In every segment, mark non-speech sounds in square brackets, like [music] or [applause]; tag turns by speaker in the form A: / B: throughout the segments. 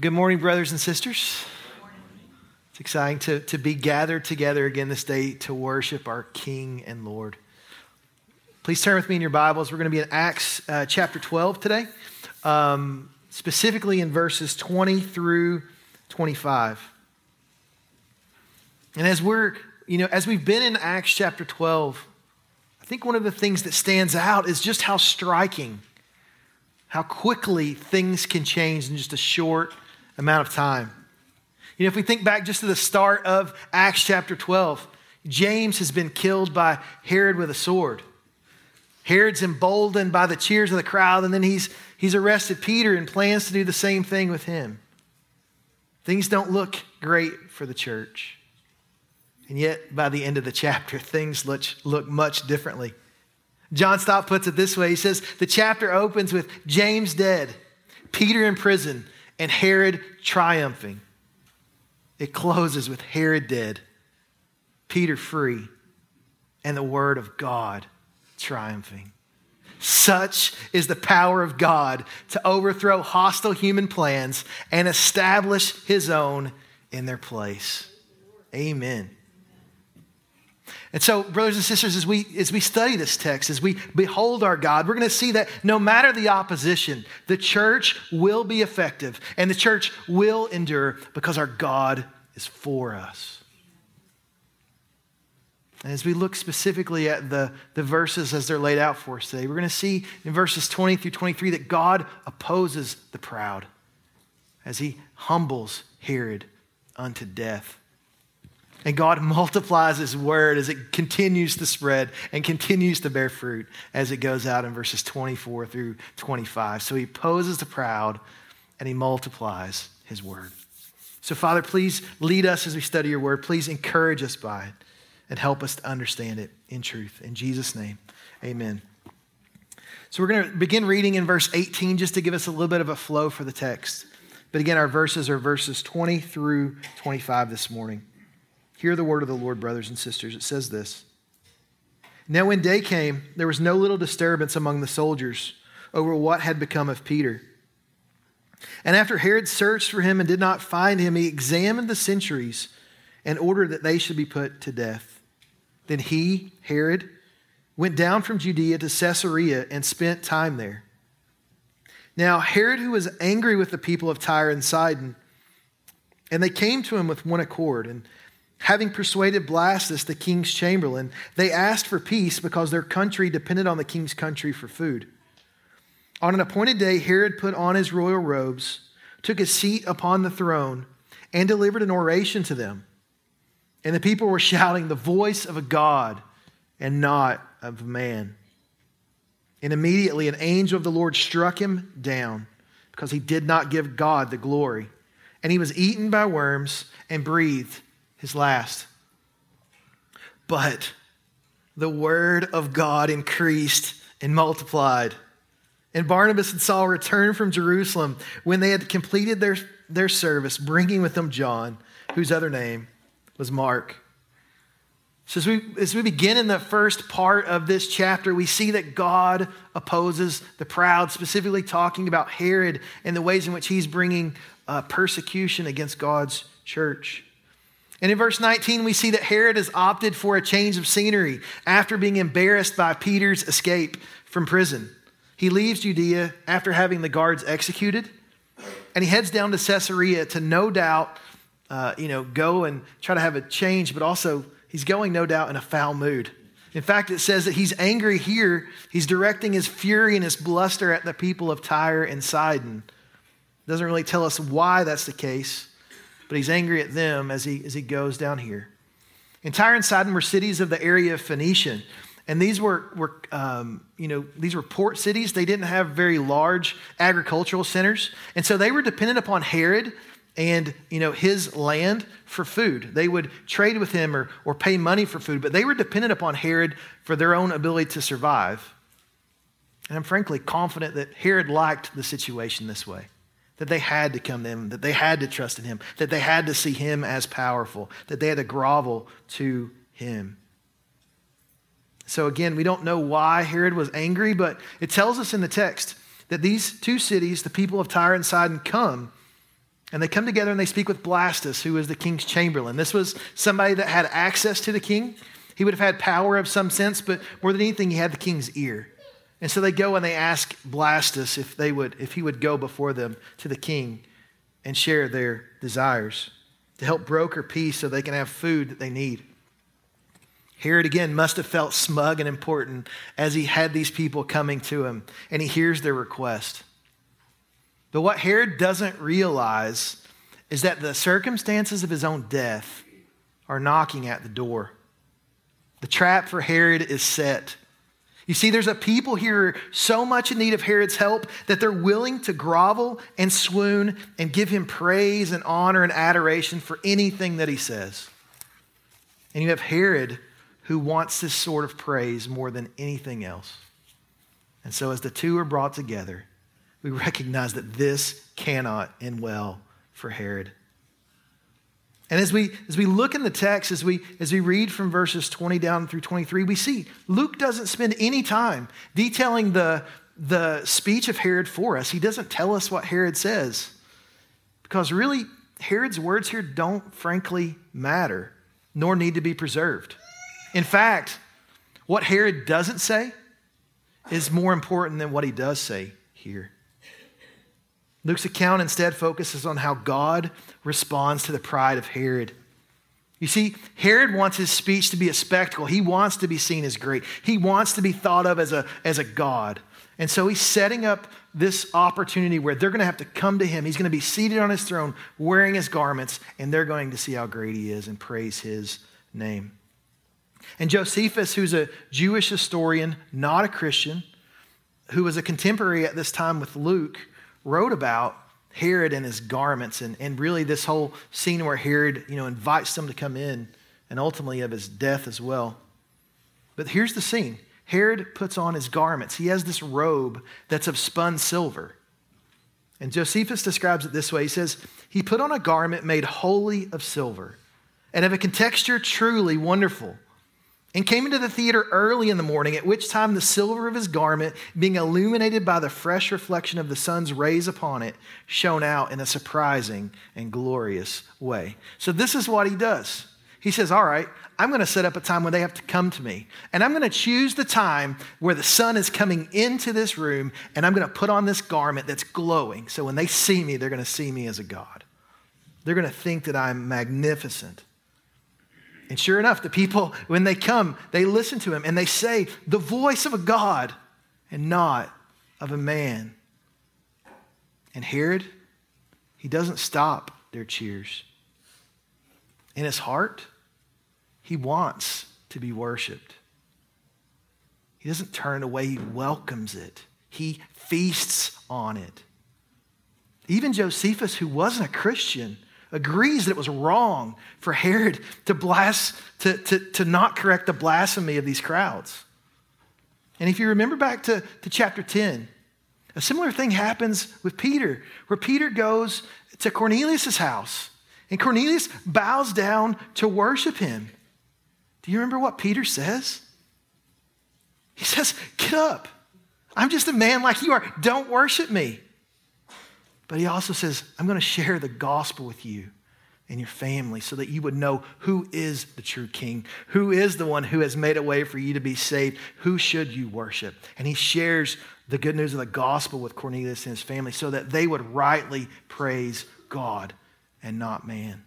A: Good morning, brothers and sisters. It's exciting to, to be gathered together again this day to worship our King and Lord. Please turn with me in your Bibles. We're going to be in Acts uh, chapter 12 today, um, specifically in verses 20 through 25. And as we're, you know, as we've been in Acts chapter 12, I think one of the things that stands out is just how striking, how quickly things can change in just a short amount of time. You know, if we think back just to the start of Acts chapter 12, James has been killed by Herod with a sword. Herod's emboldened by the cheers of the crowd, and then he's, he's arrested Peter and plans to do the same thing with him. Things don't look great for the church. And yet, by the end of the chapter, [laughs] things look, look much differently. John Stott puts it this way He says, The chapter opens with James dead, Peter in prison, and Herod triumphing. It closes with Herod dead, Peter free, and the word of God triumphing. Such is the power of God to overthrow hostile human plans and establish his own in their place. Amen. And so, brothers and sisters, as we, as we study this text, as we behold our God, we're going to see that no matter the opposition, the church will be effective and the church will endure because our God is for us. And as we look specifically at the, the verses as they're laid out for us today, we're going to see in verses 20 through 23 that God opposes the proud as he humbles Herod unto death. And God multiplies His word as it continues to spread and continues to bear fruit as it goes out in verses 24 through 25. So He opposes the proud and He multiplies His word. So, Father, please lead us as we study your word. Please encourage us by it and help us to understand it in truth. In Jesus' name, amen. So, we're going to begin reading in verse 18 just to give us a little bit of a flow for the text. But again, our verses are verses 20 through 25 this morning. Hear the word of the Lord, brothers and sisters. It says this Now, when day came, there was no little disturbance among the soldiers over what had become of Peter. And after Herod searched for him and did not find him, he examined the sentries and ordered that they should be put to death. Then he, Herod, went down from Judea to Caesarea and spent time there. Now, Herod, who was angry with the people of Tyre and Sidon, and they came to him with one accord, and Having persuaded Blastus, the king's chamberlain, they asked for peace because their country depended on the king's country for food. On an appointed day, Herod put on his royal robes, took a seat upon the throne, and delivered an oration to them. And the people were shouting, The voice of a God and not of a man. And immediately an angel of the Lord struck him down because he did not give God the glory. And he was eaten by worms and breathed his last. But the word of God increased and multiplied. And Barnabas and Saul returned from Jerusalem when they had completed their, their service, bringing with them John, whose other name was Mark. So, as we, as we begin in the first part of this chapter, we see that God opposes the proud, specifically talking about Herod and the ways in which he's bringing uh, persecution against God's church. And in verse 19, we see that Herod has opted for a change of scenery after being embarrassed by Peter's escape from prison. He leaves Judea after having the guards executed, and he heads down to Caesarea to no doubt, uh, you know, go and try to have a change, but also he's going, no doubt, in a foul mood. In fact, it says that he's angry here. He's directing his fury and his bluster at the people of Tyre and Sidon. It Doesn't really tell us why that's the case but he's angry at them as he, as he goes down here. And Tyre and Sidon were cities of the area of Phoenicia. And these were, were um, you know, these were port cities. They didn't have very large agricultural centers. And so they were dependent upon Herod and, you know, his land for food. They would trade with him or, or pay money for food, but they were dependent upon Herod for their own ability to survive. And I'm frankly confident that Herod liked the situation this way that they had to come to him, that they had to trust in him, that they had to see him as powerful, that they had to grovel to him. So again, we don't know why Herod was angry, but it tells us in the text that these two cities, the people of Tyre and Sidon, come And they come together and they speak with Blastus, who was the king's chamberlain. This was somebody that had access to the king. He would have had power of some sense, but more than anything, he had the king's ear. And so they go and they ask Blastus if, they would, if he would go before them to the king and share their desires to help broker peace so they can have food that they need. Herod again must have felt smug and important as he had these people coming to him and he hears their request. But what Herod doesn't realize is that the circumstances of his own death are knocking at the door. The trap for Herod is set. You see, there's a people here so much in need of Herod's help that they're willing to grovel and swoon and give him praise and honor and adoration for anything that he says. And you have Herod who wants this sort of praise more than anything else. And so, as the two are brought together, we recognize that this cannot end well for Herod. And as we, as we look in the text, as we, as we read from verses 20 down through 23, we see Luke doesn't spend any time detailing the, the speech of Herod for us. He doesn't tell us what Herod says. Because really, Herod's words here don't frankly matter, nor need to be preserved. In fact, what Herod doesn't say is more important than what he does say here. Luke's account instead focuses on how God responds to the pride of Herod. You see, Herod wants his speech to be a spectacle. He wants to be seen as great. He wants to be thought of as a, as a God. And so he's setting up this opportunity where they're going to have to come to him. He's going to be seated on his throne wearing his garments, and they're going to see how great he is and praise his name. And Josephus, who's a Jewish historian, not a Christian, who was a contemporary at this time with Luke, wrote about Herod and his garments and, and really this whole scene where Herod, you know, invites them to come in and ultimately of his death as well. But here's the scene. Herod puts on his garments. He has this robe that's of spun silver. And Josephus describes it this way. He says, He put on a garment made wholly of silver and of a contexture truly wonderful and came into the theater early in the morning, at which time the silver of his garment, being illuminated by the fresh reflection of the sun's rays upon it, shone out in a surprising and glorious way. So, this is what he does. He says, All right, I'm going to set up a time when they have to come to me. And I'm going to choose the time where the sun is coming into this room, and I'm going to put on this garment that's glowing. So, when they see me, they're going to see me as a God. They're going to think that I'm magnificent. And sure enough, the people, when they come, they listen to him and they say, the voice of a God and not of a man. And Herod, he doesn't stop their cheers. In his heart, he wants to be worshiped. He doesn't turn away, he welcomes it, he feasts on it. Even Josephus, who wasn't a Christian, agrees that it was wrong for Herod to, blast, to, to, to not correct the blasphemy of these crowds. And if you remember back to, to chapter 10, a similar thing happens with Peter, where Peter goes to Cornelius' house, and Cornelius bows down to worship him. Do you remember what Peter says? He says, Get up. I'm just a man like you are. Don't worship me. But he also says, I'm going to share the gospel with you and your family so that you would know who is the true king, who is the one who has made a way for you to be saved, who should you worship. And he shares the good news of the gospel with Cornelius and his family so that they would rightly praise God and not man.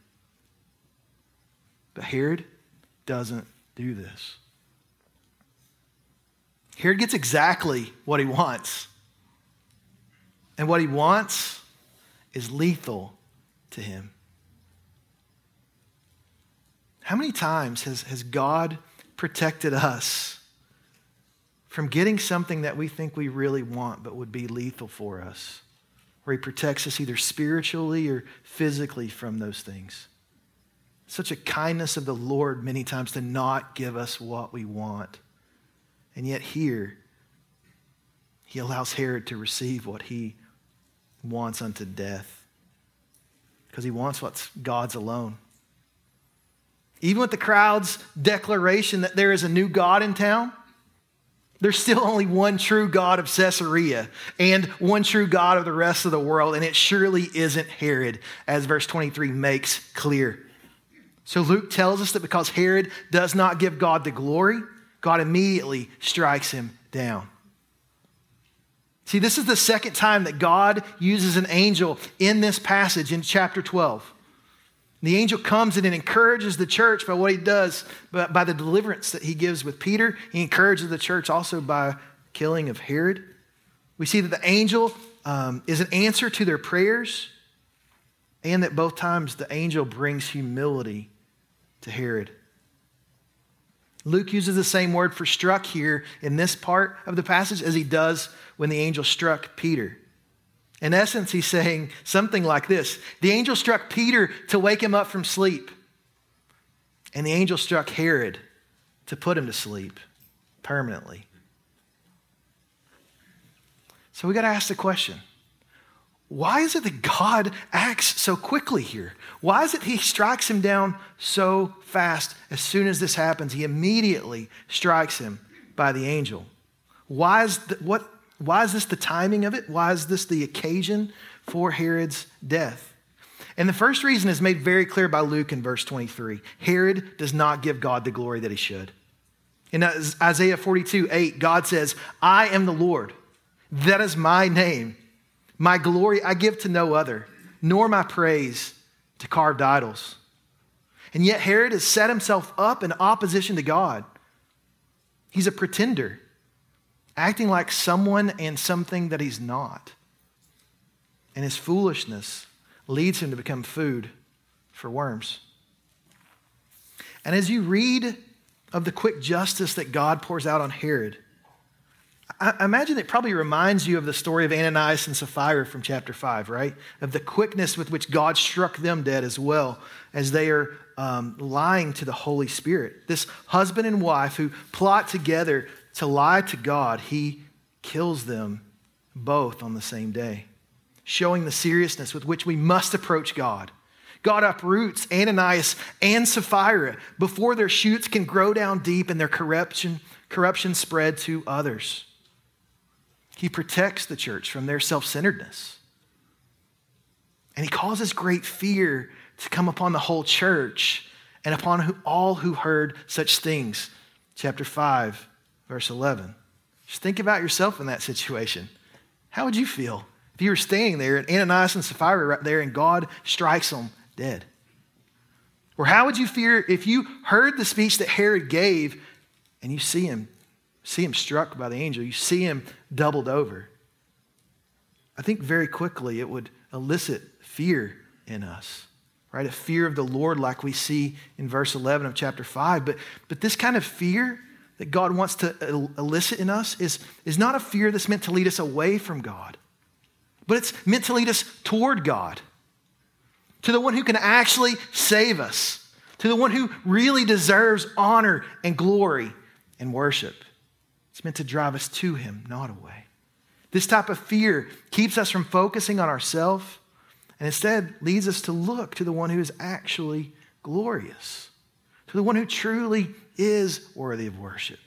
A: But Herod doesn't do this. Herod gets exactly what he wants. And what he wants is lethal to him. How many times has, has God protected us from getting something that we think we really want but would be lethal for us? Where He protects us either spiritually or physically from those things. Such a kindness of the Lord many times to not give us what we want. And yet, here, He allows Herod to receive what he wants unto death because he wants what's God's alone. Even with the crowd's declaration that there is a new God in town, There's still only one true God of Caesarea and one true God of the rest of the world, and it surely isn't Herod, as verse 23 makes clear. So Luke tells us that because Herod does not give God the glory, God immediately strikes him down. See, this is the second time that God uses an angel in this passage in chapter 12. The angel comes and encourages the church by what he does, but by the deliverance that he gives with Peter. He encourages the church also by killing of Herod. We see that the angel um, is an answer to their prayers, and that both times the angel brings humility to Herod. Luke uses the same word for struck here in this part of the passage as he does when the angel struck Peter. In essence, he's saying something like this The angel struck Peter to wake him up from sleep, and the angel struck Herod to put him to sleep permanently. So we got to ask the question why is it that God acts so quickly here? Why is it he strikes him down so fast? As soon as this happens, he immediately strikes him by the angel. Why is, the, what, why is this the timing of it? Why is this the occasion for Herod's death? And the first reason is made very clear by Luke in verse 23. Herod does not give God the glory that he should. In Isaiah 42, 8, God says, I am the Lord. That is my name. My glory I give to no other, nor my praise to carved idols. And yet Herod has set himself up in opposition to God. He's a pretender acting like someone and something that he's not. And his foolishness leads him to become food for worms. And as you read of the quick justice that God pours out on Herod, I imagine it probably reminds you of the story of Ananias and Sapphira from chapter 5, right? Of the quickness with which God struck them dead as well as they are um, lying to the Holy Spirit. This husband and wife who plot together to lie to God, he kills them both on the same day, showing the seriousness with which we must approach God. God uproots Ananias and Sapphira before their shoots can grow down deep and their corruption, corruption spread to others. He protects the church from their self centeredness. And he causes great fear to come upon the whole church and upon who, all who heard such things. Chapter 5, verse 11. Just think about yourself in that situation. How would you feel if you were standing there and Ananias and Sapphira right there and God strikes them dead? Or how would you fear if you heard the speech that Herod gave and you see him, see him struck by the angel, you see him doubled over? I think very quickly it would elicit fear in us, right? A fear of the Lord, like we see in verse 11 of chapter 5. But, but this kind of fear that God wants to elicit in us is, is not a fear that's meant to lead us away from God, but it's meant to lead us toward God, to the one who can actually save us, to the one who really deserves honor and glory and worship. It's meant to drive us to him, not away. This type of fear keeps us from focusing on ourselves and instead leads us to look to the one who is actually glorious, to the one who truly is worthy of worship,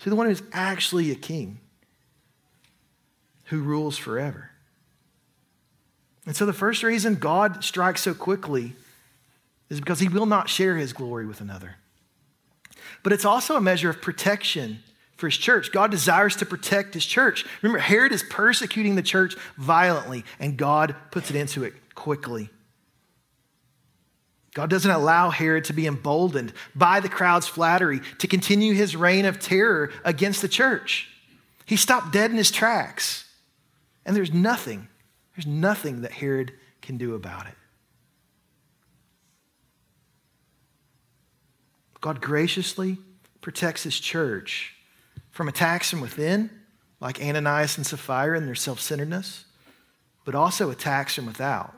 A: to the one who's actually a king who rules forever. And so the first reason God strikes so quickly is because he will not share his glory with another. But it's also a measure of protection for his church. God desires to protect his church. Remember, Herod is persecuting the church violently, and God puts it into it quickly. God doesn't allow Herod to be emboldened by the crowd's flattery to continue his reign of terror against the church. He stopped dead in his tracks. And there's nothing, there's nothing that Herod can do about it. God graciously protects his church from attacks from within, like Ananias and Sapphira and their self centeredness, but also attacks from without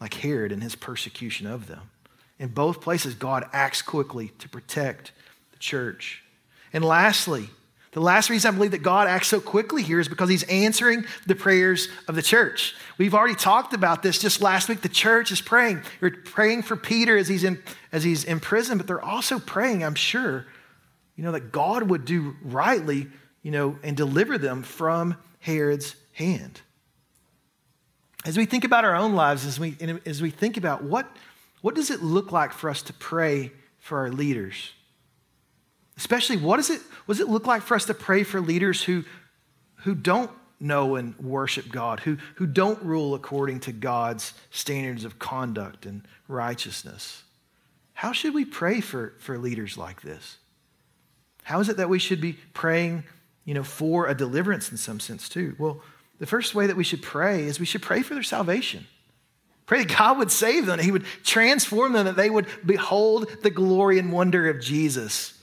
A: like Herod and his persecution of them. In both places, God acts quickly to protect the church. And lastly, the last reason I believe that God acts so quickly here is because he's answering the prayers of the church. We've already talked about this just last week. The church is praying. They're praying for Peter as he's in, as he's in prison, but they're also praying, I'm sure, you know, that God would do rightly you know, and deliver them from Herod's hand. As we think about our own lives, as we, as we think about what, what does it look like for us to pray for our leaders? Especially, what, is it, what does it look like for us to pray for leaders who, who don't know and worship God, who, who don't rule according to God's standards of conduct and righteousness? How should we pray for, for leaders like this? How is it that we should be praying, you know, for a deliverance in some sense too? Well, the first way that we should pray is we should pray for their salvation. Pray that God would save them, that He would transform them, that they would behold the glory and wonder of Jesus.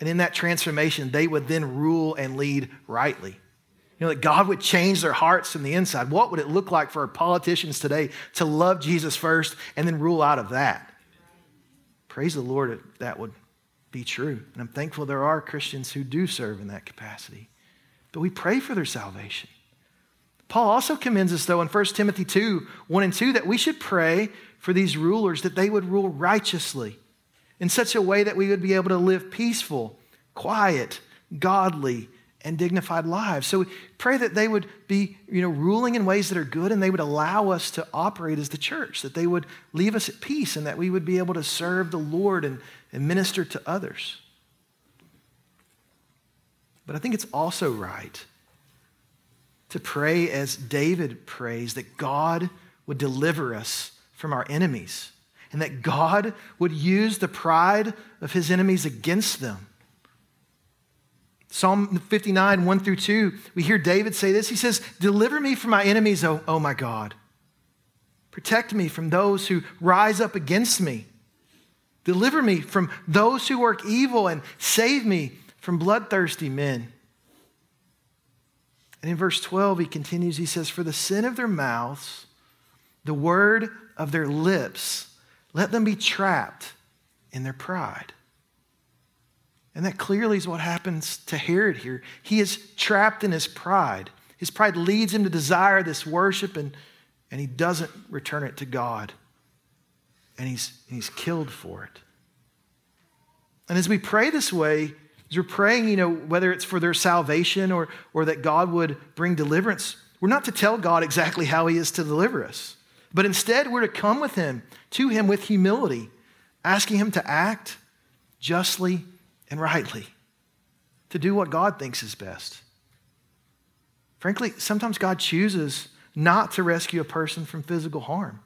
A: And in that transformation, they would then rule and lead rightly. You know, that God would change their hearts from the inside. What would it look like for our politicians today to love Jesus first and then rule out of that? Praise the Lord that that would be true. And I'm thankful there are Christians who do serve in that capacity. But we pray for their salvation. Paul also commends us, though, in 1 Timothy 2 1 and 2, that we should pray for these rulers that they would rule righteously in such a way that we would be able to live peaceful, quiet, godly, and dignified lives. So we pray that they would be, you know, ruling in ways that are good and they would allow us to operate as the church, that they would leave us at peace and that we would be able to serve the Lord and, and minister to others. But I think it's also right to pray as David prays that God would deliver us from our enemies and that God would use the pride of his enemies against them. Psalm 59, 1 through 2, we hear David say this. He says, Deliver me from my enemies, oh, oh my God. Protect me from those who rise up against me. Deliver me from those who work evil and save me from bloodthirsty men. And in verse 12, he continues, he says, For the sin of their mouths, the word of their lips, let them be trapped in their pride. And that clearly is what happens to Herod here. He is trapped in his pride. His pride leads him to desire this worship, and, and he doesn't return it to God. And he's, he's killed for it. And as we pray this way, as we're praying, you know, whether it's for their salvation or, or that God would bring deliverance, we're not to tell God exactly how He is to deliver us. But instead, we're to come with Him, to Him with humility, asking Him to act justly and rightly, to do what God thinks is best. Frankly, sometimes God chooses not to rescue a person from physical harm.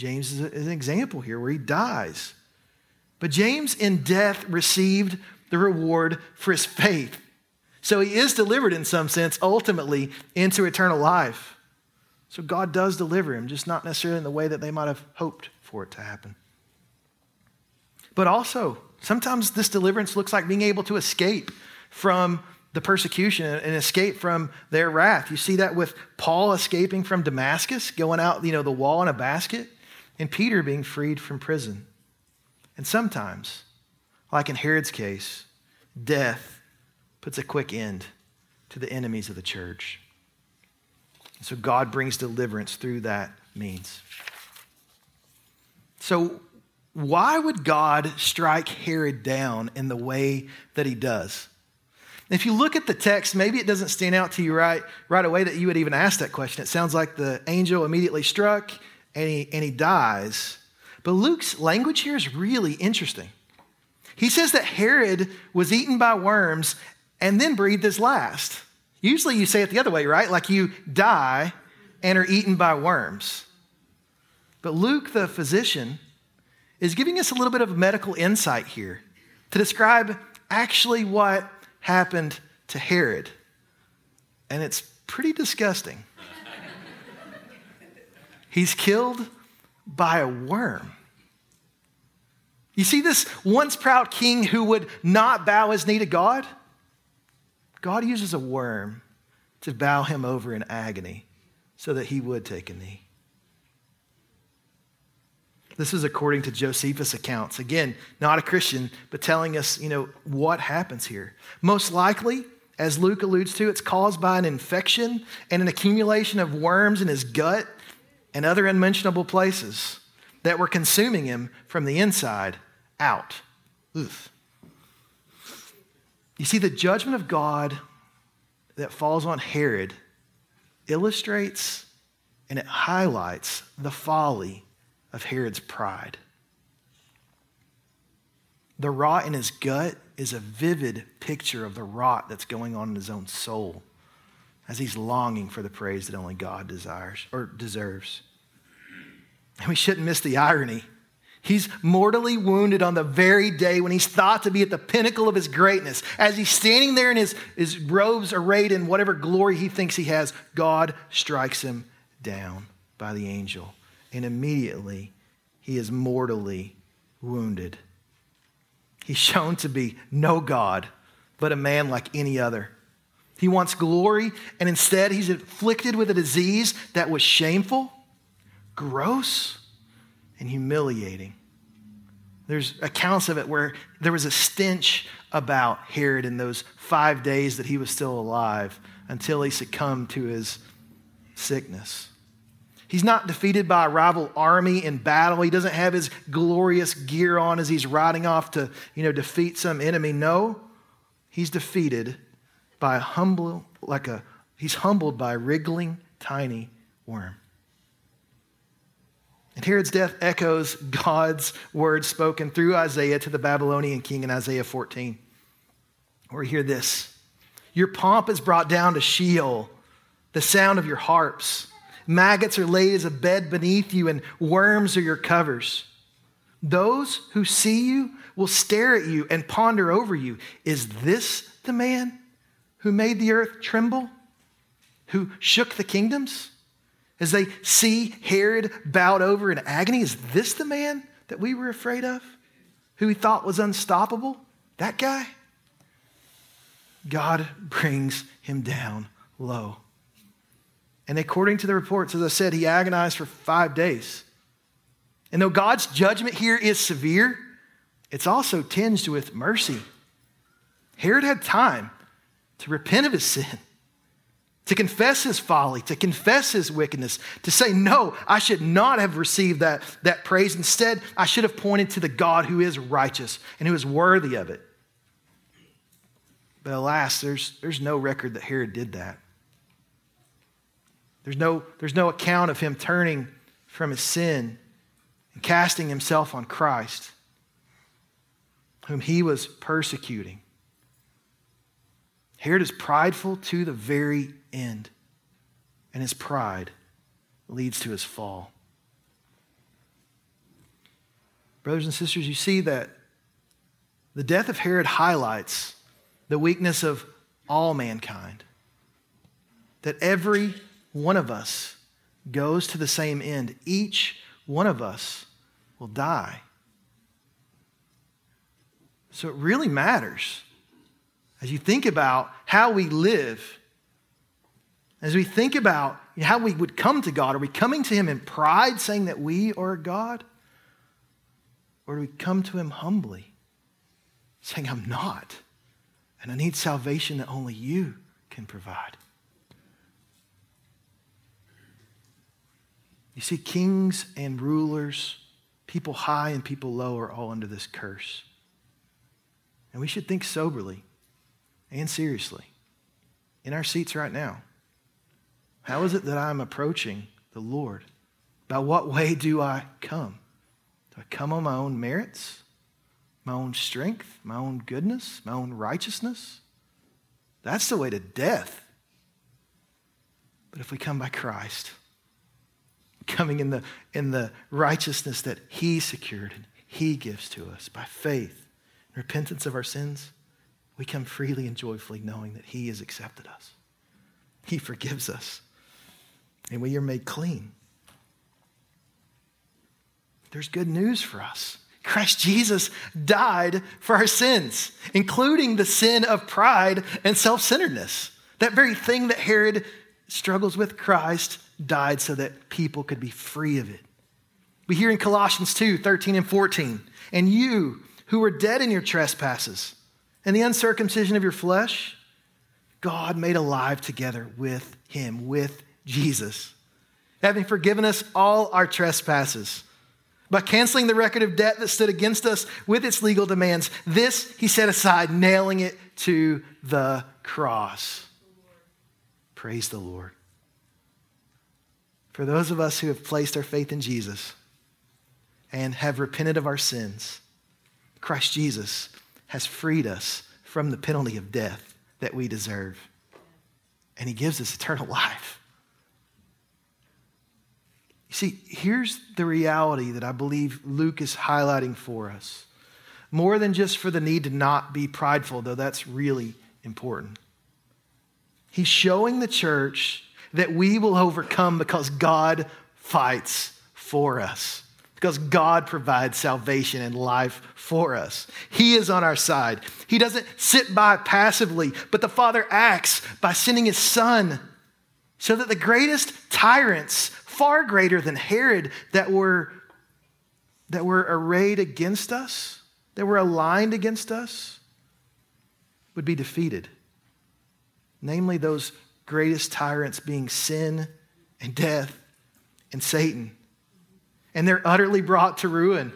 A: James is, an example here where he dies. But James in death received the reward for his faith. So he is delivered in some sense, ultimately, into eternal life. So God does deliver him, just not necessarily in the way that they might have hoped for it to happen. But also, sometimes this deliverance looks like being able to escape from the persecution and escape from their wrath. You see that with Paul escaping from Damascus, going out, you know, the wall in a basket, and Peter being freed from prison. And sometimes like in Herod's case, death puts a quick end to the enemies of the church. So God brings deliverance through that means. So, why would God strike Herod down in the way that he does? If you look at the text, maybe it doesn't stand out to you right, right away that you would even ask that question. It sounds like the angel immediately struck and he, and he dies. But Luke's language here is really interesting. He says that Herod was eaten by worms and then breathed his last. Usually you say it the other way, right? Like you die and are eaten by worms. But Luke, the physician, is giving us a little bit of medical insight here to describe actually what happened to Herod. And it's pretty disgusting. He's killed by a worm. You see this once proud king who would not bow his knee to God? God uses a worm to bow him over in agony so that he would take a knee. This is according to Josephus' accounts. Again, not a Christian, but telling us, you know, what happens here. Most likely, as Luke alludes to, it's caused by an infection and an accumulation of worms in his gut and other unmentionable places that were consuming him from the inside out. Oof. You see, the judgment of God that falls on Herod illustrates and it highlights the folly of Herod's pride. The rot in his gut is a vivid picture of the rot that's going on in his own soul as he's longing for the praise that only God desires or deserves. And we shouldn't miss the irony. He's mortally wounded on the very day when he's thought to be at the pinnacle of his greatness. As he's standing there in his, his robes arrayed in whatever glory he thinks he has, God strikes him down by the angel. And immediately he is mortally wounded. He's shown to be no God, but a man like any other. He wants glory, and instead he's afflicted with a disease that was shameful, gross, and humiliating. There's accounts of it where there was a stench about Herod in those five days that he was still alive until he succumbed to his sickness. He's not defeated by a rival army in battle. He doesn't have his glorious gear on as he's riding off to, you know, defeat some enemy. No, he's defeated by a humble, like a, he's humbled by a wriggling, tiny worm. And Herod's death echoes God's word spoken through Isaiah to the Babylonian king in Isaiah 14. Where we hear this Your pomp is brought down to Sheol, the sound of your harps. Maggots are laid as a bed beneath you, and worms are your covers. Those who see you will stare at you and ponder over you. Is this the man who made the earth tremble? Who shook the kingdoms? as they see Herod bowed over in agony. Is this the man that we were afraid of? Who we thought was unstoppable? That guy? God brings him down low. And according to the reports, as I said, he agonized for five days. And though God's judgment here is severe, it's also tinged with mercy. Herod had time to repent of his sin to confess his folly, to confess his wickedness, to say, No, I should not have received that, that praise. Instead, I should have pointed to the God who is righteous and who is worthy of it. But alas, there's, there's no record that Herod did that. There's no, there's no account of him turning from his sin and casting himself on Christ, whom he was persecuting. Herod is prideful to the very end, and his pride leads to his fall. Brothers and sisters, you see that the death of Herod highlights the weakness of all mankind. That every one of us goes to the same end. Each one of us will die. So it really matters as you think about how we live, as we think about how we would come to God, are we coming to Him in pride, saying that we are God? Or do we come to Him humbly, saying, I'm not, and I need salvation that only you can provide? You see, kings and rulers, people high and people low, are all under this curse. And we should think soberly and seriously in our seats right now. How is it that I'm approaching the Lord? By what way do I come? Do I come on my own merits, my own strength, my own goodness, my own righteousness? That's the way to death. But if we come by Christ, coming in the, in the righteousness that He secured and He gives to us by faith, repentance of our sins, we come freely and joyfully knowing that He has accepted us. He forgives us, and we are made clean. There's good news for us. Christ Jesus died for our sins, including the sin of pride and self centeredness. That very thing that Herod struggles with, Christ died so that people could be free of it. We hear in Colossians 2 13 and 14, and you who were dead in your trespasses, and the uncircumcision of your flesh, God made alive together with him, with Jesus, having forgiven us all our trespasses. By canceling the record of debt that stood against us with its legal demands, this he set aside, nailing it to the cross. Praise the Lord. For those of us who have placed our faith in Jesus and have repented of our sins, Christ Jesus has freed us from the penalty of death that we deserve. And he gives us eternal life. You see, here's the reality that I believe Luke is highlighting for us. More than just for the need to not be prideful, though that's really important. He's showing the church that we will overcome because God fights for us, because God provides salvation and life for us. He is on our side. He doesn't sit by passively, but the Father acts by sending His Son so that the greatest tyrants, far greater than Herod, that were, that were arrayed against us, that were aligned against us, would be defeated. Namely, those greatest tyrants being sin and death and Satan. And they're utterly brought to ruin.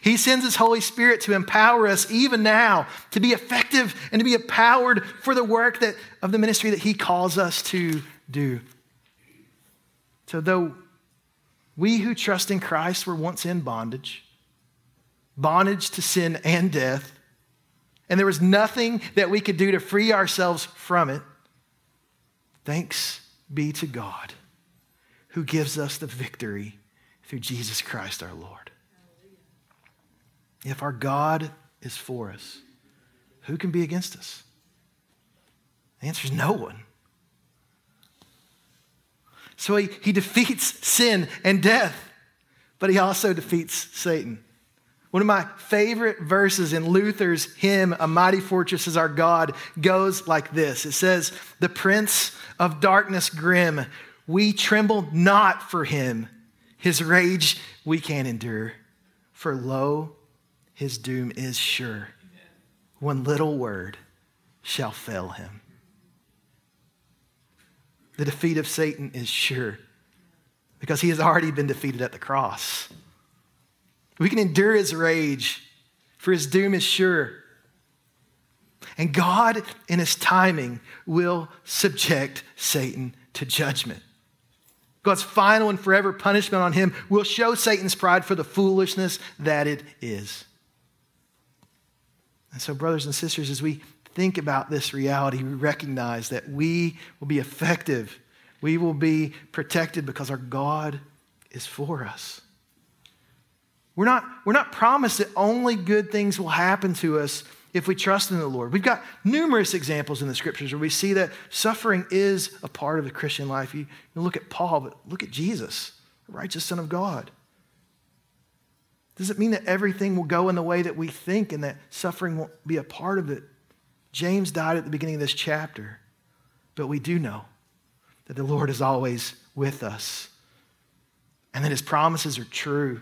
A: He sends His Holy Spirit to empower us even now to be effective and to be empowered for the work that, of the ministry that He calls us to do. So, though we who trust in Christ were once in bondage, bondage to sin and death, and there was nothing that we could do to free ourselves from it, Thanks be to God who gives us the victory through Jesus Christ our Lord. If our God is for us, who can be against us? The answer is no one. So he, he defeats sin and death, but he also defeats Satan. One of my favorite verses in Luther's hymn, A Mighty Fortress is Our God, goes like this It says, The Prince of darkness grim, we tremble not for him. His rage we can't endure. For lo, his doom is sure. One little word shall fail him. The defeat of Satan is sure because he has already been defeated at the cross. We can endure his rage, for his doom is sure. And God, in his timing, will subject Satan to judgment. God's final and forever punishment on him will show Satan's pride for the foolishness that it is. And so, brothers and sisters, as we think about this reality, we recognize that we will be effective. We will be protected because our God is for us. We're not, we're not promised that only good things will happen to us if we trust in the Lord. We've got numerous examples in the scriptures where we see that suffering is a part of the Christian life. You, you look at Paul, but look at Jesus, the righteous Son of God. Does it mean that everything will go in the way that we think and that suffering won't be a part of it? James died at the beginning of this chapter, but we do know that the Lord is always with us and that his promises are true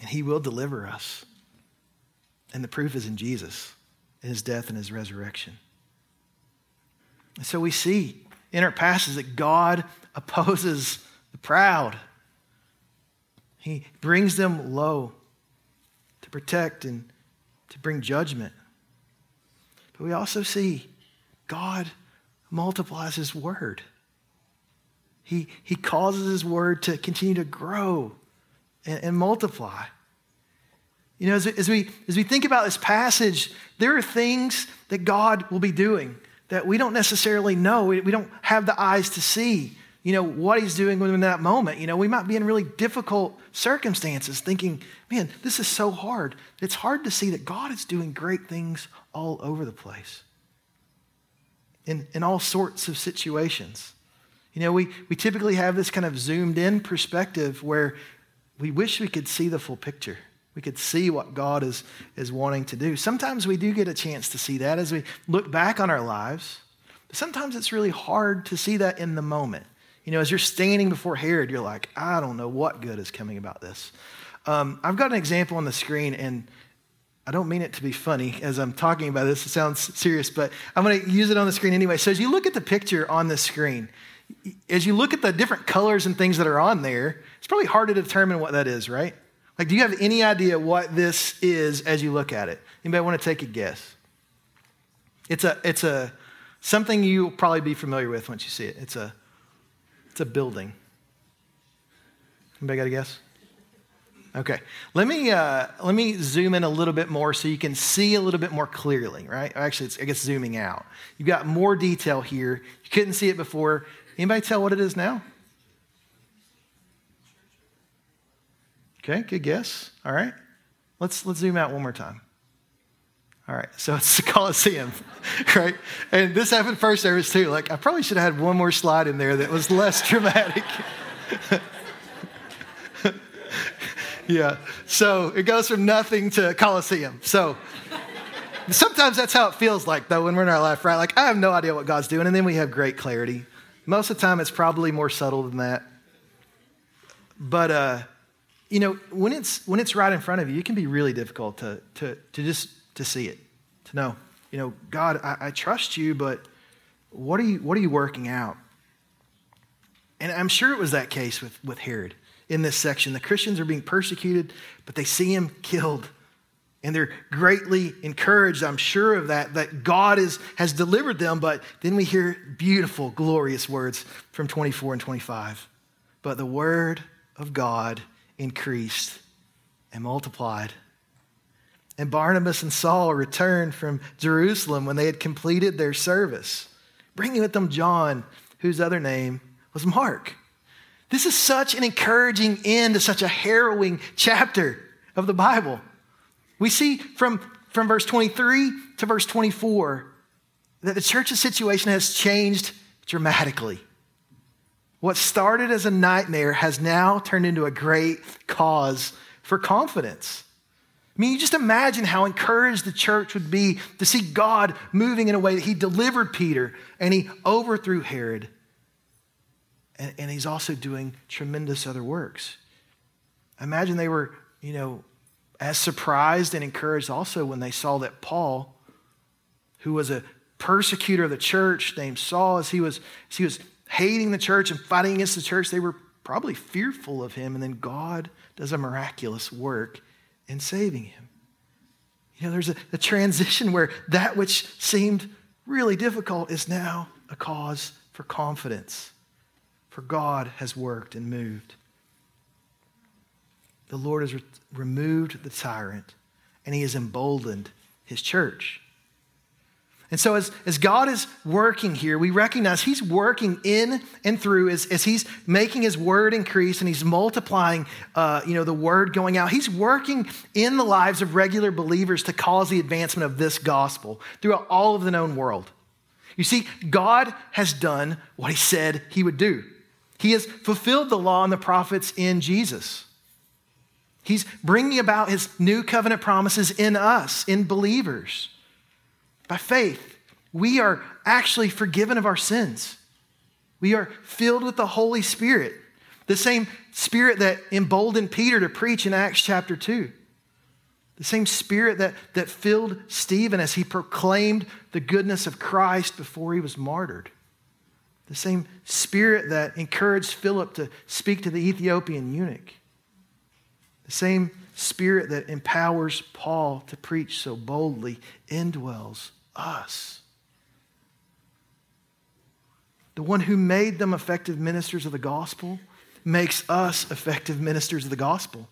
A: and he will deliver us. And the proof is in Jesus, in his death and his resurrection. And so we see in our passage that God [laughs] opposes the proud. He brings them low to protect and to bring judgment. But we also see God multiplies his word. He, he causes his word to continue to grow and, and multiply. You know, as, as, we, as we think about this passage, there are things that God will be doing that we don't necessarily know. We, we don't have the eyes to see, you know, what he's doing in that moment. You know, we might be in really difficult circumstances thinking, man, this is so hard. It's hard to see that God is doing great things all over the place in, in all sorts of situations. You know, we, we typically have this kind of zoomed in perspective where we wish we could see the full picture. We could see what God is, is wanting to do. Sometimes we do get a chance to see that as we look back on our lives. But sometimes it's really hard to see that in the moment. You know, as you're standing before Herod, you're like, I don't know what good is coming about this. Um, I've got an example on the screen, and I don't mean it to be funny as I'm talking about this. It sounds serious, but I'm going to use it on the screen anyway. So as you look at the picture on the screen, as you look at the different colors and things that are on there, it's probably hard to determine what that is, right? Like, do you have any idea what this is as you look at it? Anybody want to take a guess? It's a, it's a, Something you'll probably be familiar with once you see it. It's a, it's a building. Anybody got a guess? Okay, let me uh, let me zoom in a little bit more so you can see a little bit more clearly. Right? Actually, it's I guess zooming out. You've got more detail here. You couldn't see it before. Anybody tell what it is now? Okay, good guess. All right, let's let's zoom out one more time. All right, so it's the Coliseum, [laughs] right? And this happened first service too. Like I probably should have had one more slide in there that was less [laughs] dramatic. [laughs] yeah. So it goes from nothing to Coliseum. So sometimes that's how it feels like, though, when we're in our life, right? Like, I have no idea what God's doing, and then we have great clarity. Most of the time, it's probably more subtle than that. But, uh, you know, when it's, when it's right in front of you, it can be really difficult to, to, to just to see it, to know, you know, God, I, I trust you, but what are you, what are you working out? And I'm sure it was that case with, with Herod in this section. The Christians are being persecuted, but they see him killed. And they're greatly encouraged, I'm sure of that, that God is, has delivered them. But then we hear beautiful, glorious words from 24 and 25. But the word of God increased and multiplied. And Barnabas and Saul returned from Jerusalem when they had completed their service, bringing with them John, whose other name was Mark. This is such an encouraging end to such a harrowing chapter of the Bible. We see from, from verse 23 to verse 24 that the church's situation has changed dramatically. What started as a nightmare has now turned into a great cause for confidence. I mean, you just imagine how encouraged the church would be to see God moving in a way that He delivered Peter and He overthrew Herod and, and he's also doing tremendous other works. Imagine they were, you know, as surprised and encouraged also when they saw that Paul, who was a persecutor of the church named Saul, as he was, as he was hating the church and fighting against the church, they were probably fearful of him. And then God does a miraculous work in saving him. You know, there's a, a transition where that which seemed really difficult is now a cause for confidence for God has worked and moved. The Lord has re- removed the tyrant and he has emboldened his church. And so, as, as God is working here, we recognize He's working in and through as, as He's making His word increase and He's multiplying, uh, you know, the word going out. He's working in the lives of regular believers to cause the advancement of this gospel throughout all of the known world. You see, God has done what He said He would do. He has fulfilled the law and the prophets in Jesus. He's bringing about his new covenant promises in us, in believers. By faith, we are actually forgiven of our sins. We are filled with the Holy Spirit, the same Spirit that emboldened Peter to preach in Acts chapter 2. The same Spirit that, that filled Stephen as he proclaimed the goodness of Christ before he was martyred. The same spirit that encouraged Philip to speak to the Ethiopian eunuch. The same spirit that empowers Paul to preach so boldly indwells us. The one who made them effective ministers of the gospel makes us effective ministers of the gospel.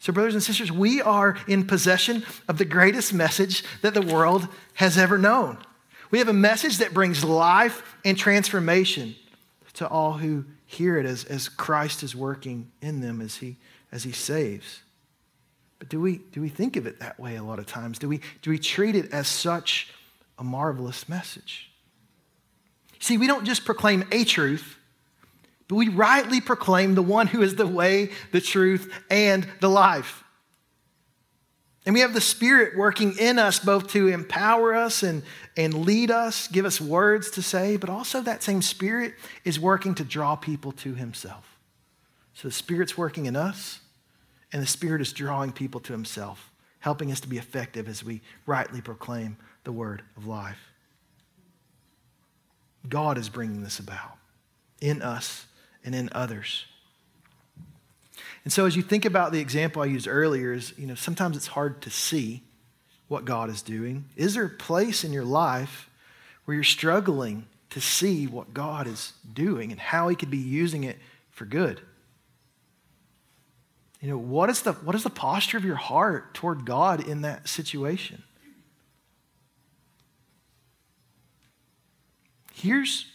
A: So, brothers and sisters, we are in possession of the greatest message that the world has ever known. We have a message that brings life and transformation to all who hear it as, as Christ is working in them as he, as he saves. But do we, do we think of it that way a lot of times? Do we, do we treat it as such a marvelous message? See, we don't just proclaim a truth, but we rightly proclaim the one who is the way, the truth, and the life. And we have the Spirit working in us both to empower us and, and lead us, give us words to say, but also that same Spirit is working to draw people to Himself. So the Spirit's working in us, and the Spirit is drawing people to Himself, helping us to be effective as we rightly proclaim the word of life. God is bringing this about in us and in others. And so as you think about the example I used earlier, is you know, sometimes it's hard to see what God is doing. Is there a place in your life where you're struggling to see what God is doing and how He could be using it for good. You know, what is the, what is the posture of your heart toward God in that situation? Here's,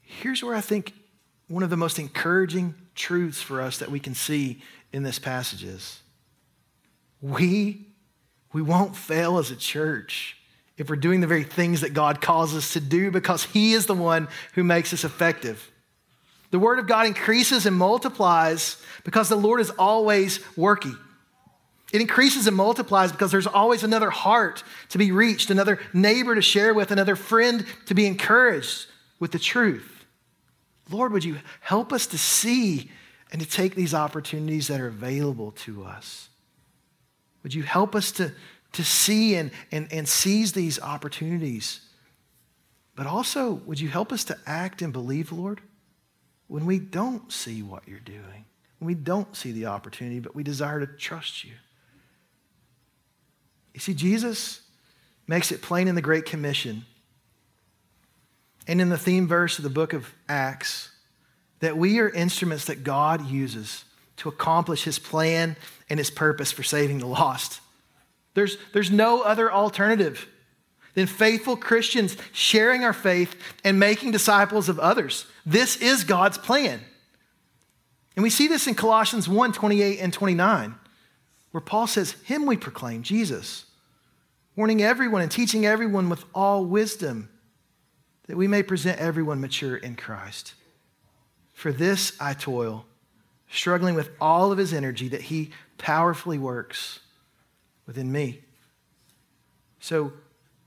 A: here's where I think one of the most encouraging truths for us that we can see in this passage is we, we won't fail as a church if we're doing the very things that God calls us to do because He is the one who makes us effective. The Word of God increases and multiplies because the Lord is always working. It increases and multiplies because there's always another heart to be reached, another neighbor to share with, another friend to be encouraged with the truth. Lord, would you help us to see and to take these opportunities that are available to us? Would you help us to, to see and, and, and seize these opportunities? But also, would you help us to act and believe, Lord, when we don't see what you're doing, when we don't see the opportunity, but we desire to trust you? You see, Jesus makes it plain in the Great Commission and in the theme verse of the book of Acts that we are instruments that God uses to accomplish his plan and his purpose for saving the lost. There's, there's no other alternative than faithful Christians sharing our faith and making disciples of others. This is God's plan. And we see this in Colossians 1 28 and 29, where Paul says, Him we proclaim, Jesus, warning everyone and teaching everyone with all wisdom, that we may present everyone mature in Christ. For this I toil struggling with all of his energy that he powerfully works within me. So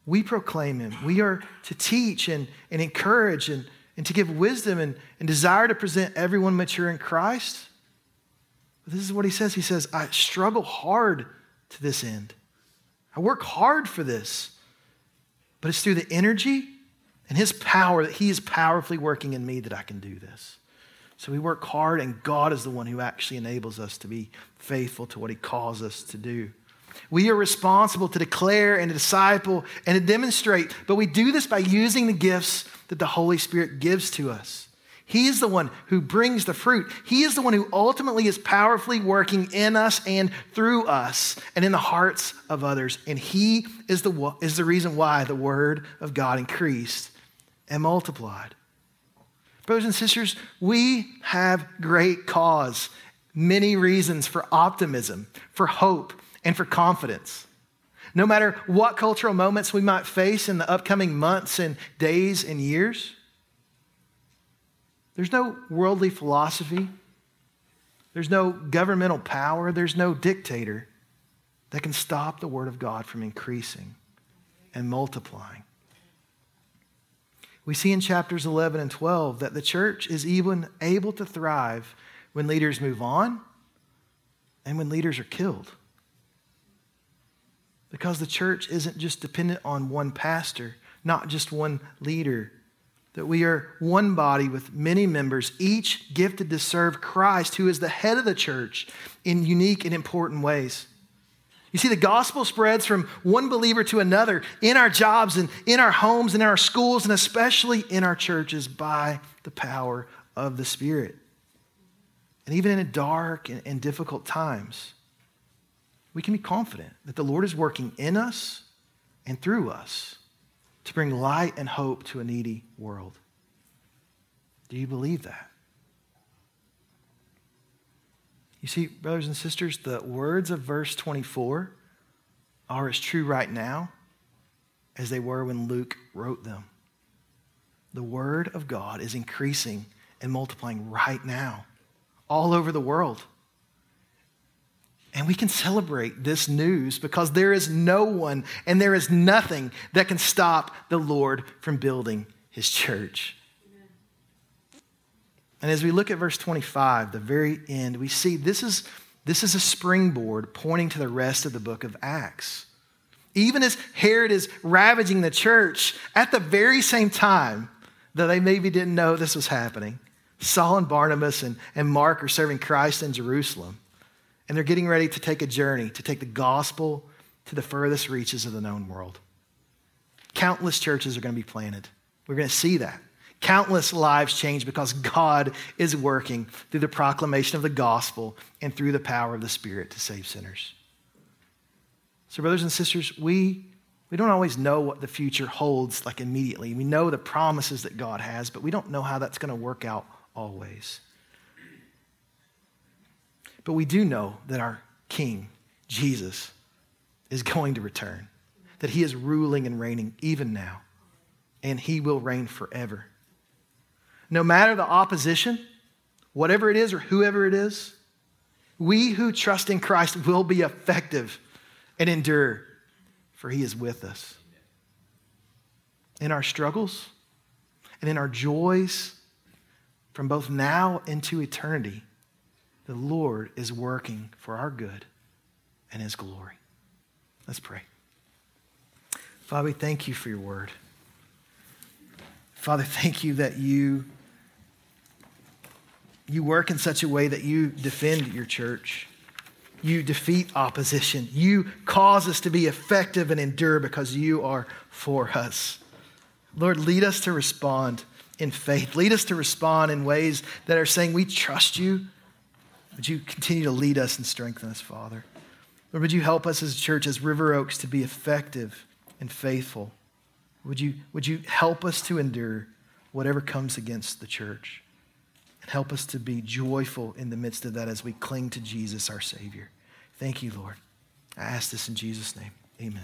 A: we proclaim him. We are to teach and, and encourage and, and to give wisdom and, and desire to present everyone mature in Christ. But this is what he says. He says, I struggle hard to this end. I work hard for this. But it's through the energy and his power that he is powerfully working in me that I can do this. So we work hard, and God is the one who actually enables us to be faithful to what He calls us to do. We are responsible to declare and to disciple and to demonstrate, but we do this by using the gifts that the Holy Spirit gives to us. He is the one who brings the fruit. He is the one who ultimately is powerfully working in us and through us and in the hearts of others. And He is the, is the reason why the Word of God increased and multiplied. Brothers and sisters, we have great cause, many reasons for optimism, for hope, and for confidence. No matter what cultural moments we might face in the upcoming months and days and years, there's no worldly philosophy, there's no governmental power, there's no dictator that can stop the Word of God from increasing and multiplying. We see in chapters 11 and 12 that the church is even able to thrive when leaders move on and when leaders are killed. Because the church isn't just dependent on one pastor, not just one leader, that we are one body with many members, each gifted to serve Christ, who is the head of the church, in unique and important ways. You see, the gospel spreads from one believer to another in our jobs and in our homes and in our schools and especially in our churches by the power of the Spirit. And even in dark and, difficult times, we can be confident that the Lord is working in us and through us to bring light and hope to a needy world. Do you believe that? You see, brothers and sisters, the words of verse 24 are as true right now as they were when Luke wrote them. The Word of God is increasing and multiplying right now, all over the world. And we can celebrate this news because there is no one and there is nothing that can stop the Lord from building his church. And as we look at verse 25, the very end, we see this is, this is a springboard pointing to the rest of the book of Acts. Even as Herod is ravaging the church, at the very same time that they maybe didn't know this was happening, Saul and Barnabas and, and Mark are serving Christ in Jerusalem. And they're getting ready to take a journey to take the gospel to the furthest reaches of the known world. countless churches are going to be planted. We're going to see that. Countless lives change because God is working through the proclamation of the gospel and through the power of the Spirit to save sinners. So, brothers and sisters, we, we don't always know what the future holds like immediately. We know the promises that God has, but we don't know how that's going to work out always. But we do know that our King, Jesus, is going to return, that he is ruling and reigning even now, and he will reign forever. No matter the opposition, whatever it is or whoever it is, we who trust in Christ will be effective and endure, for he is with us. In our struggles and in our joys, from both now into eternity, the Lord is working for our good and his glory. Let's pray. Father, thank you for your word. Father, thank you that you you work in such a way that you defend your church. You defeat opposition. You cause us to be effective and endure because you are for us. Lord, lead us to respond in faith. Lead us to respond in ways that are saying, We trust you. Would you continue to lead us and strengthen us, Father? Lord, would you help us as a church, as River Oaks, to be effective and faithful? Would you, would you help us to endure whatever comes against the church? And help us to be joyful in the midst of that as we cling to Jesus, our Savior. Thank you, Lord. I ask this in Jesus' name. Amen.